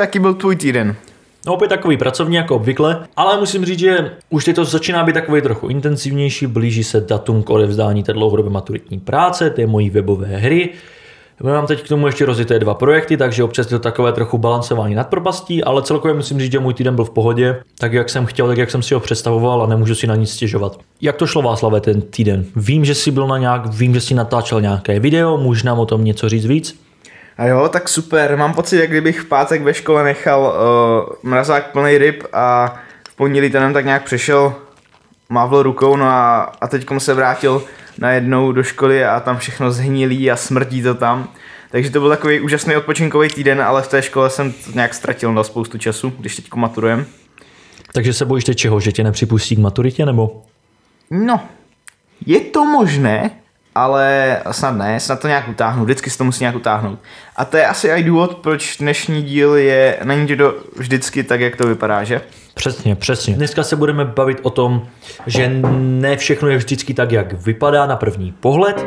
Jaký byl tvůj týden? No opět takový pracovní jako obvykle, ale musím říct, že už teď to začíná být takový trochu intenzivnější, blíží se datum k odevzdání té dlouhodobé maturitní práce, té mojí webové hry. Mám teď k tomu ještě rozjeté dva projekty, takže občas je to takové trochu balancování nad propastí, ale celkově musím říct, že můj týden byl v pohodě, tak jak jsem chtěl, tak jak jsem si ho představoval a nemůžu si na nic stěžovat. Jak to šlo Václave ten týden? Vím, že jsi byl na nějak, vím, že jsi natáčel nějaké video, můžeš nám o tom něco říct víc? A jo, tak super. Mám pocit, jak kdybych v pátek ve škole nechal uh, mrazák plný ryb a v pondělí ten tak nějak přešel, mávl rukou, no a, a teď se vrátil najednou do školy a tam všechno zhnilí a smrdí to tam. Takže to byl takový úžasný odpočinkový týden, ale v té škole jsem to nějak ztratil na spoustu času, když teď maturujem. Takže se bojíš čeho, že tě nepřipustí k maturitě, nebo? No, je to možné, ale snad ne, snad to nějak utáhnu, vždycky se to musí nějak utáhnout. A to je asi i důvod, proč dnešní díl je, není to vždycky tak, jak to vypadá, že? Přesně, přesně. Dneska se budeme bavit o tom, že ne všechno je vždycky tak, jak vypadá na první pohled.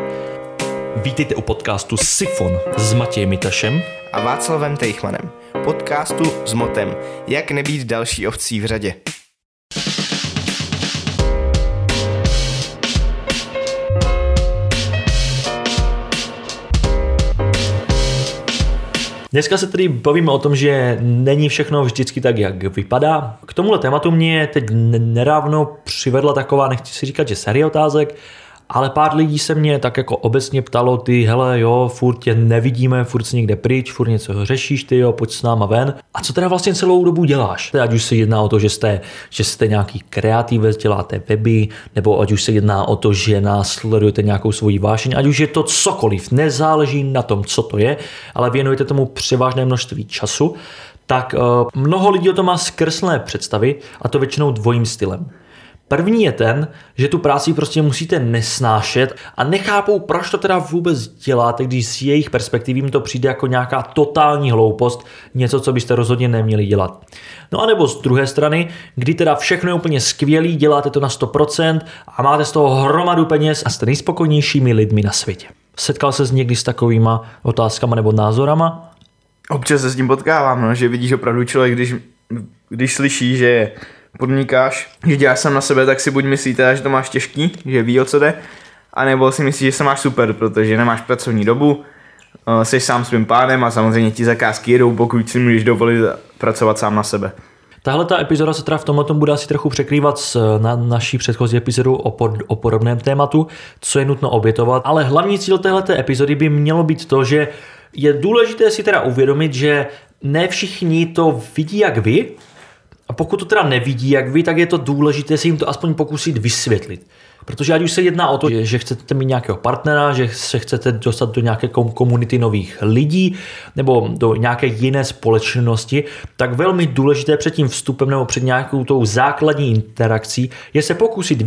Vítejte u podcastu Sifon s Matějem Mitašem a Václavem Tejchmanem. Podcastu s motem Jak nebýt další ovcí v řadě. Dneska se tedy bavíme o tom, že není všechno vždycky tak, jak vypadá. K tomuhle tématu mě teď nedávno přivedla taková, nechci si říkat, že série otázek, ale pár lidí se mě tak jako obecně ptalo, ty hele jo, furt tě nevidíme, furt si někde pryč, furt něco řešíš, ty jo, pojď s náma ven. A co teda vlastně celou dobu děláš? Ať už se jedná o to, že jste, že jste nějaký kreativec, děláte weby, nebo ať už se jedná o to, že následujete nějakou svoji vášeň, ať už je to cokoliv, nezáleží na tom, co to je, ale věnujete tomu převážné množství času, tak uh, mnoho lidí o tom má zkreslené představy a to většinou dvojím stylem. První je ten, že tu práci prostě musíte nesnášet a nechápou, proč to teda vůbec děláte, když z jejich perspektivy jim to přijde jako nějaká totální hloupost, něco, co byste rozhodně neměli dělat. No a nebo z druhé strany, kdy teda všechno je úplně skvělý, děláte to na 100% a máte z toho hromadu peněz a jste nejspokojnějšími lidmi na světě. Setkal se s někdy s takovýma otázkama nebo názorama? Občas se s tím potkávám, no, že vidíš opravdu člověk, když, když slyší, že podnikáš, že děláš sám na sebe, tak si buď myslíte, že to máš těžký, že ví, o co jde, anebo si myslíš, že se máš super, protože nemáš pracovní dobu, eh, jsi sám svým pánem a samozřejmě ti zakázky jedou, pokud si můžeš dovolit pracovat sám na sebe. Tahle ta epizoda se teda v tomhle bude asi trochu překrývat s na naší předchozí epizodu o, pod, o podobném tématu, co je nutno obětovat, ale hlavní cíl téhleté epizody by mělo být to, že je důležité si teda uvědomit, že ne všichni to vidí jak vy, a pokud to teda nevidí, jak vy, tak je to důležité si jim to aspoň pokusit vysvětlit. Protože ať už se jedná o to, že chcete mít nějakého partnera, že se chcete dostat do nějaké komunity nových lidí nebo do nějaké jiné společnosti, tak velmi důležité před tím vstupem nebo před nějakou tou základní interakcí je se pokusit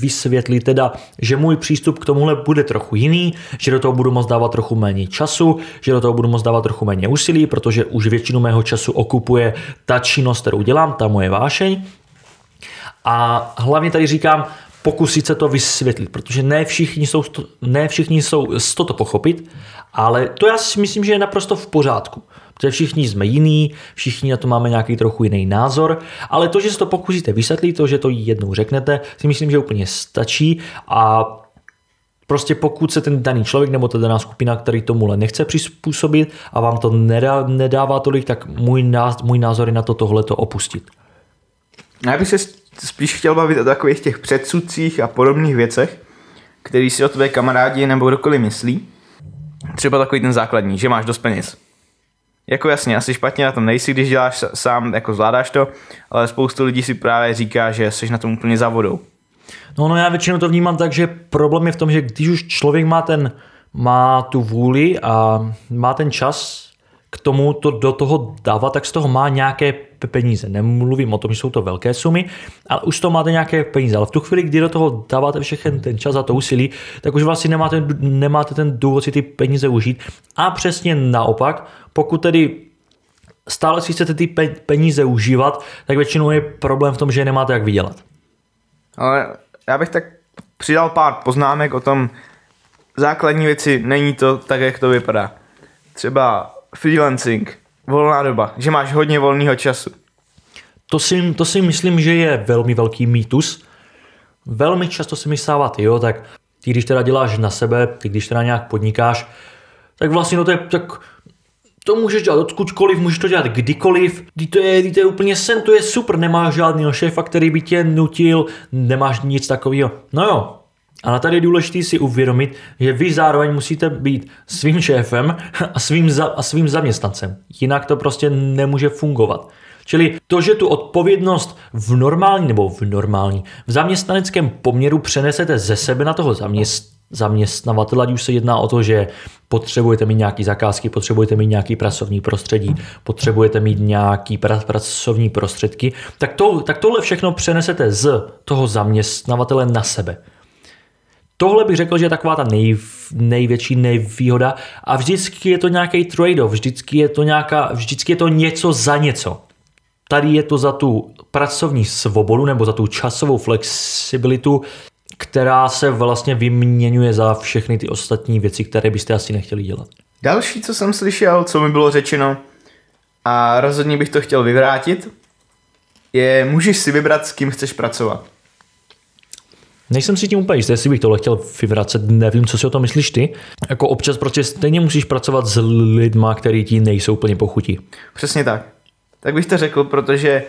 vysvětlit teda, že můj přístup k tomuhle bude trochu jiný, že do toho budu moct dávat trochu méně času, že do toho budu moct dávat trochu méně úsilí, protože už většinu mého času okupuje ta činnost, kterou dělám, ta moje vášeň. A hlavně tady říkám, pokusit se to vysvětlit, protože ne všichni jsou, ne všichni jsou to pochopit, ale to já si myslím, že je naprosto v pořádku. Protože všichni jsme jiný, všichni na to máme nějaký trochu jiný názor, ale to, že se to pokusíte vysvětlit, to, že to jednou řeknete, si myslím, že úplně stačí a Prostě pokud se ten daný člověk nebo ta daná skupina, který tomuhle nechce přizpůsobit a vám to nedá, nedává tolik, tak můj, můj názor je na to tohleto opustit. Já bych se spíš chtěl bavit o takových těch předsudcích a podobných věcech, který si o tvé kamarádi nebo kdokoliv myslí. Třeba takový ten základní, že máš dost peněz. Jako jasně, asi špatně na tom nejsi, když děláš sám, jako zvládáš to, ale spoustu lidí si právě říká, že jsi na tom úplně za vodou. No, no já většinou to vnímám tak, že problém je v tom, že když už člověk má ten, má tu vůli a má ten čas k tomu to do toho dávat, tak z toho má nějaké peníze. Nemluvím o tom, že jsou to velké sumy, ale už to máte nějaké peníze. Ale v tu chvíli, kdy do toho dáváte všechen ten čas a to úsilí, tak už vlastně nemáte, nemáte ten důvod si ty peníze užít. A přesně naopak, pokud tedy stále si chcete ty peníze užívat, tak většinou je problém v tom, že nemáte jak vydělat. Ale já bych tak přidal pár poznámek o tom, základní věci, není to tak, jak to vypadá. Třeba freelancing volná doba, že máš hodně volného času. To si, to si myslím, že je velmi velký mýtus. Velmi často se mi stává, ty jo, tak ty když teda děláš na sebe, ty když teda nějak podnikáš, tak vlastně no to je, tak to můžeš dělat odkudkoliv, můžeš to dělat kdykoliv, ty to je, to je úplně sen, to je super, nemáš žádného šéfa, který by tě nutil, nemáš nic takového. No jo, ale tady je důležité si uvědomit, že vy zároveň musíte být svým šéfem a svým, za, a svým zaměstnancem. Jinak to prostě nemůže fungovat. Čili to, že tu odpovědnost v normální nebo v normální, v zaměstnaneckém poměru přenesete ze sebe na toho zaměst, zaměstnavatele, ať už se jedná o to, že potřebujete mít nějaký zakázky, potřebujete mít nějaký pracovní prostředí, potřebujete mít nějaký pra, pracovní prostředky, tak, to, tak tohle všechno přenesete z toho zaměstnavatele na sebe. Tohle bych řekl, že je taková ta nej, největší nevýhoda a vždycky je to nějaký trade-off, vždycky je to, nějaká, vždycky je to něco za něco. Tady je to za tu pracovní svobodu nebo za tu časovou flexibilitu, která se vlastně vyměňuje za všechny ty ostatní věci, které byste asi nechtěli dělat. Další, co jsem slyšel, co mi bylo řečeno, a rozhodně bych to chtěl vyvrátit, je, můžeš si vybrat, s kým chceš pracovat. Nejsem si tím úplně jistý, jestli bych tohle chtěl vyvracet, nevím, co si o tom myslíš ty. Jako občas prostě stejně musíš pracovat s lidma, který ti nejsou úplně pochutí. Přesně tak. Tak bych to řekl, protože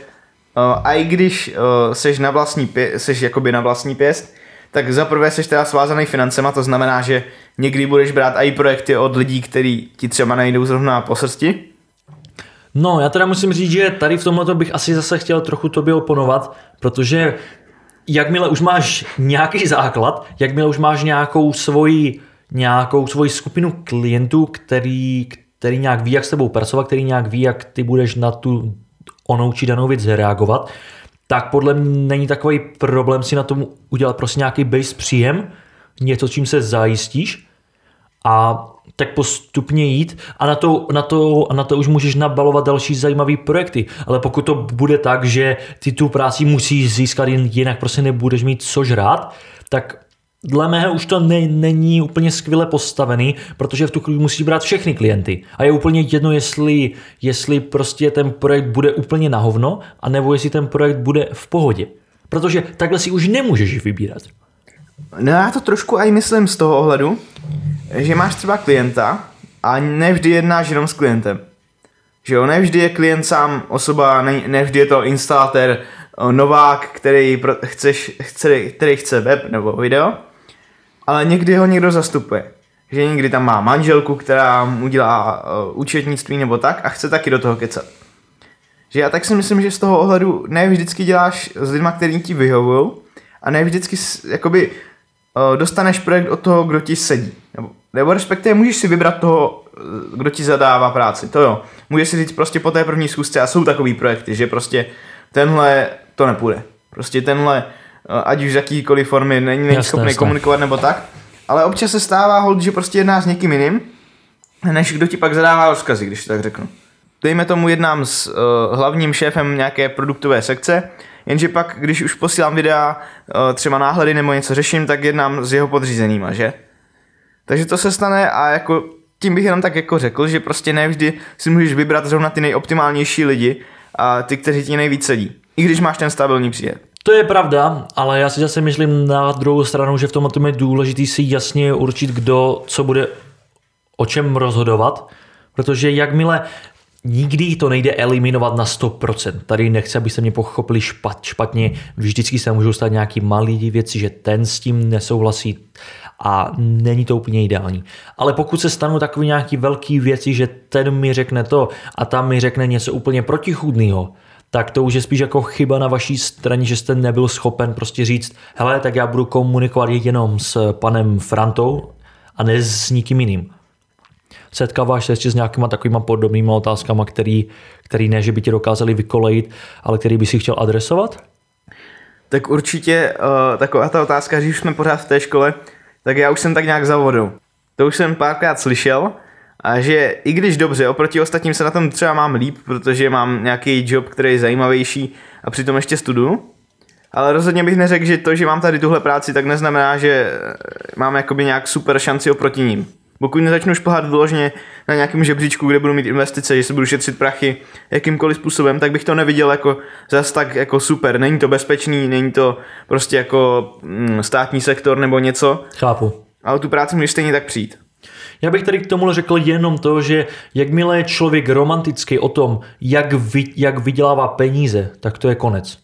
uh, a i když uh, seš na vlastní pě- seš jakoby na vlastní pěst, tak za prvé seš teda svázaný financema, to znamená, že někdy budeš brát i projekty od lidí, kteří ti třeba nejdou zrovna po srsti. No, já teda musím říct, že tady v tomhle bych asi zase chtěl trochu tobě oponovat, protože jakmile už máš nějaký základ, jakmile už máš nějakou svoji, nějakou svoji skupinu klientů, který, který nějak ví, jak s tebou pracovat, který nějak ví, jak ty budeš na tu onou či danou věc reagovat, tak podle mě není takový problém si na tom udělat prostě nějaký base příjem, něco, čím se zajistíš a tak postupně jít a na to, na, to, na to už můžeš nabalovat další zajímavé projekty. Ale pokud to bude tak, že ty tu práci musíš získat, jinak prostě nebudeš mít co žrát, tak dle mého už to ne, není úplně skvěle postavený, protože v tu chvíli musíš brát všechny klienty. A je úplně jedno, jestli, jestli prostě ten projekt bude úplně na hovno, anebo jestli ten projekt bude v pohodě. Protože takhle si už nemůžeš vybírat. No já to trošku i myslím z toho ohledu, že máš třeba klienta a nevždy jednáš jenom s klientem. Že jo, nevždy je klient sám osoba, ne, nevždy je to instalatér, novák, který chceš, chce, který chce web nebo video, ale někdy ho někdo zastupuje. Že někdy tam má manželku, která mu dělá uh, účetnictví nebo tak a chce taky do toho kecat. Že já tak si myslím, že z toho ohledu ne vždycky děláš s lidma, který ti vyhovují a ne vždycky jakoby dostaneš projekt od toho, kdo ti sedí. Nebo, nebo respektive můžeš si vybrat toho, eh, kdo ti zadává práci. To jo. Můžeš si říct prostě po té první schůzce a jsou takový projekty, že prostě tenhle to nepůjde. Prostě tenhle Eh, ať už z jakýkoliv formy, není, není jasné, schopný jasné. komunikovat nebo tak. Ale občas se stává hold, že prostě jedná s někým jiným, než kdo ti pak zadává rozkazy, když tak řeknu. Dejme tomu jednám s uh, hlavním šéfem nějaké produktové sekce, jenže pak, když už posílám videa, uh, třeba náhledy nebo něco řeším, tak jednám s jeho podřízenýma, že? Takže to se stane a jako tím bych jenom tak jako řekl, že prostě nevždy si můžeš vybrat zrovna ty nejoptimálnější lidi a ty, kteří ti nejvíc sedí. I když máš ten stabilní příjem. To je pravda, ale já si zase myslím na druhou stranu, že v tom je důležité si jasně určit, kdo co bude o čem rozhodovat, protože jakmile nikdy to nejde eliminovat na 100%. Tady nechci, aby se mě pochopili špat, špatně. Vždycky se můžou stát nějaký malý věci, že ten s tím nesouhlasí a není to úplně ideální. Ale pokud se stanou takové nějaké velké věci, že ten mi řekne to a tam mi řekne něco úplně protichůdného, tak to už je spíš jako chyba na vaší straně, že jste nebyl schopen prostě říct, hele, tak já budu komunikovat jenom s panem Frantou a ne s nikým jiným. Setkáváš se ještě s nějakýma takovýma podobnýma otázkama, který, který ne, že by ti dokázali vykolejit, ale který by si chtěl adresovat? Tak určitě uh, taková ta otázka, když jsme pořád v té škole, tak já už jsem tak nějak za vodou. To už jsem párkrát slyšel, a že i když dobře, oproti ostatním se na tom třeba mám líp, protože mám nějaký job, který je zajímavější a přitom ještě studuju, ale rozhodně bych neřekl, že to, že mám tady tuhle práci, tak neznamená, že mám jakoby nějak super šanci oproti ním. Pokud nezačnu šplhat vyloženě na nějakém žebříčku, kde budu mít investice, že si budu šetřit prachy jakýmkoliv způsobem, tak bych to neviděl jako zas tak jako super. Není to bezpečný, není to prostě jako mm, státní sektor nebo něco, Chápu. ale tu práci můžeš stejně tak přijít. Já bych tady k tomu řekl jenom to, že jakmile je člověk romantický o tom, jak, vy, jak vydělává peníze, tak to je konec.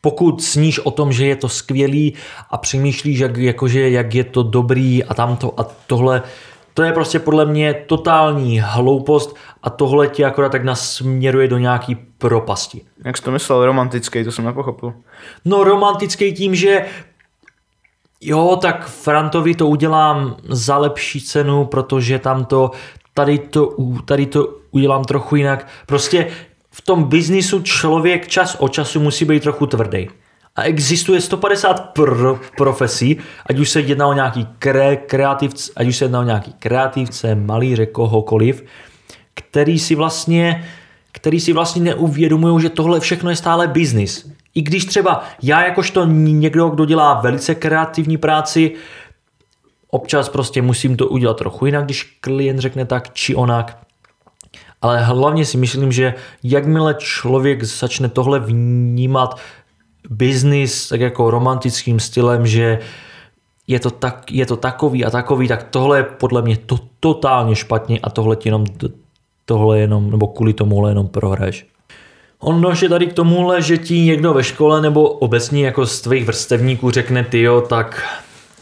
Pokud sníš o tom, že je to skvělý a přemýšlíš, jak, jakože, jak je to dobrý a tamto a tohle, to je prostě podle mě totální hloupost a tohle tě akorát tak nasměruje do nějaký propasti. Jak jsi to myslel, romantický, to jsem nepochopil. No romantický tím, že jo, tak Frantovi to udělám za lepší cenu, protože tam to, tady to, tady to udělám trochu jinak. Prostě v tom biznisu člověk čas od času musí být trochu tvrdý. A existuje 150 pro, profesí, ať už se jedná o nějaký kre, kreativce, ať už se jedná o nějaký kreativce, malíře, kohokoliv, který si vlastně, který si vlastně neuvědomují, že tohle všechno je stále biznis. I když třeba já jakožto někdo, kdo dělá velice kreativní práci, občas prostě musím to udělat trochu jinak, když klient řekne tak či onak. Ale hlavně si myslím, že jakmile člověk začne tohle vnímat biznis tak jako romantickým stylem, že je to, tak, je to takový a takový, tak tohle je podle mě to, totálně špatně a tohle jenom, tohle jenom, nebo kvůli tomuhle jenom prohraješ. Ono je tady k tomuhle, že ti někdo ve škole nebo obecně jako z tvých vrstevníků řekne, ty jo, tak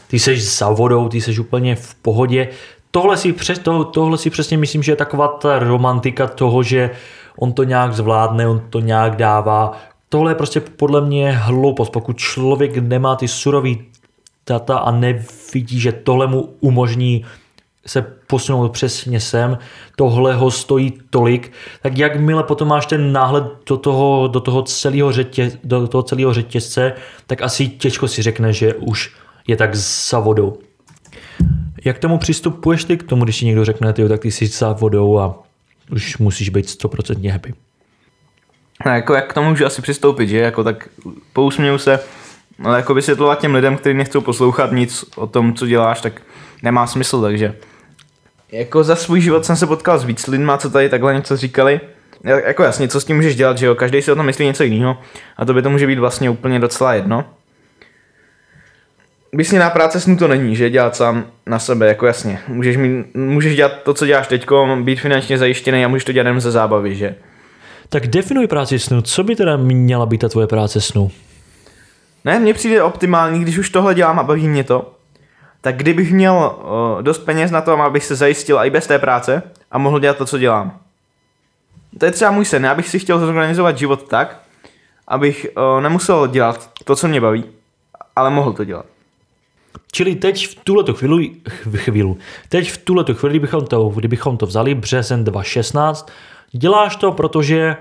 ty seš za vodou, ty seš úplně v pohodě. Tohle si, přes, to, tohle si přesně myslím, že je taková ta romantika toho, že on to nějak zvládne, on to nějak dává. Tohle je prostě podle mě hloupost. Pokud člověk nemá ty surový data a nevidí, že tohle mu umožní se posunout přesně sem, tohle ho stojí tolik, tak jakmile potom máš ten náhled do toho, do toho, celého, řetěz, do toho celého řetězce, tak asi těžko si řekne, že už je tak za vodou. Jak tomu přistupuješ ty k tomu, když ti někdo řekne, tyjo, tak ty jsi za vodou a už musíš být 100% happy? A jako jak k tomu můžu asi přistoupit, že? Jako tak pousměju se, ale jako vysvětlovat těm lidem, kteří nechcou poslouchat nic o tom, co děláš, tak nemá smysl, takže jako za svůj život jsem se potkal s víc lidma, co tady takhle něco říkali. Ja- Jako jasně, co s tím můžeš dělat, že jo, každý si o tom myslí něco jiného a to by to může být vlastně úplně docela jedno. Vysněná práce snů to není, že dělat sám na sebe, jako jasně. Můžeš, mít, můžeš dělat to, co děláš teďko, být finančně zajištěný a můžeš to dělat jenom ze zábavy, že? Tak definuj práci snu. Co by teda měla být ta tvoje práce snu? Ne, mně přijde optimální, když už tohle dělám a baví mě to, tak kdybych měl uh, dost peněz na to, abych se zajistil i bez té práce a mohl dělat to, co dělám. To je třeba můj sen, já bych si chtěl zorganizovat život tak, abych uh, nemusel dělat to, co mě baví, ale mohl to dělat. Čili teď v tuhle chvíli, ch- chvíli, teď v tuhle chvíli, kdybychom to, kdybychom to vzali březen 2016, děláš to, protože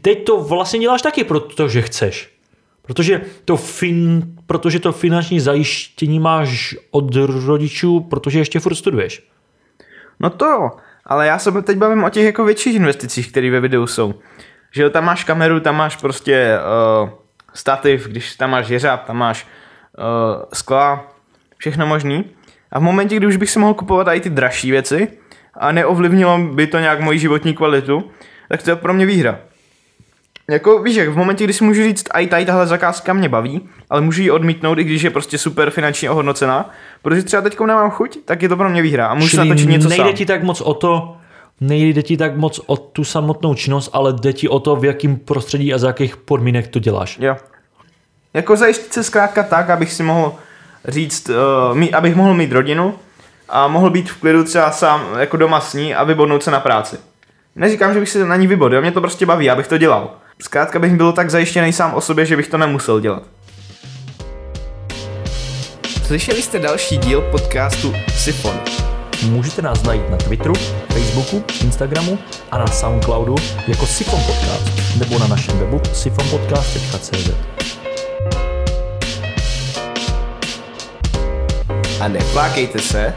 teď to vlastně děláš taky, protože chceš. Protože to, fin, protože to finanční zajištění máš od rodičů, protože ještě furt studuješ. No to ale já se teď bavím o těch jako větších investicích, které ve videu jsou. Že jo, tam máš kameru, tam máš prostě uh, stativ, když tam máš jeřáb, tam máš uh, skla, všechno možný. A v momentě, kdy už bych si mohl kupovat i ty dražší věci a neovlivnilo by to nějak moji životní kvalitu, tak to je pro mě výhra. Jako víš, jak v momentě, kdy si můžu říct, i tady tahle zakázka mě baví, ale můžu ji odmítnout, i když je prostě super finančně ohodnocená, protože třeba teď nemám chuť, tak je to pro mě výhra a můžu Čili natočit něco nejde sám. ti tak moc o to, nejde ti tak moc o tu samotnou činnost, ale jde ti o to, v jakém prostředí a za jakých podmínek to děláš. Jo. Jako zajistit se zkrátka tak, abych si mohl říct, uh, mít, abych mohl mít rodinu a mohl být v klidu třeba sám jako doma s ní a vybodnout se na práci. Neříkám, že bych se na ní vybodl, mě to prostě baví, abych to dělal. Zkrátka bych byl tak zajištěný sám o sobě, že bych to nemusel dělat. Slyšeli jste další díl podcastu Sifon. Můžete nás najít na Twitteru, Facebooku, Instagramu a na Soundcloudu jako Sifon Podcast nebo na našem webu sifonpodcast.cz. A neflákejte se,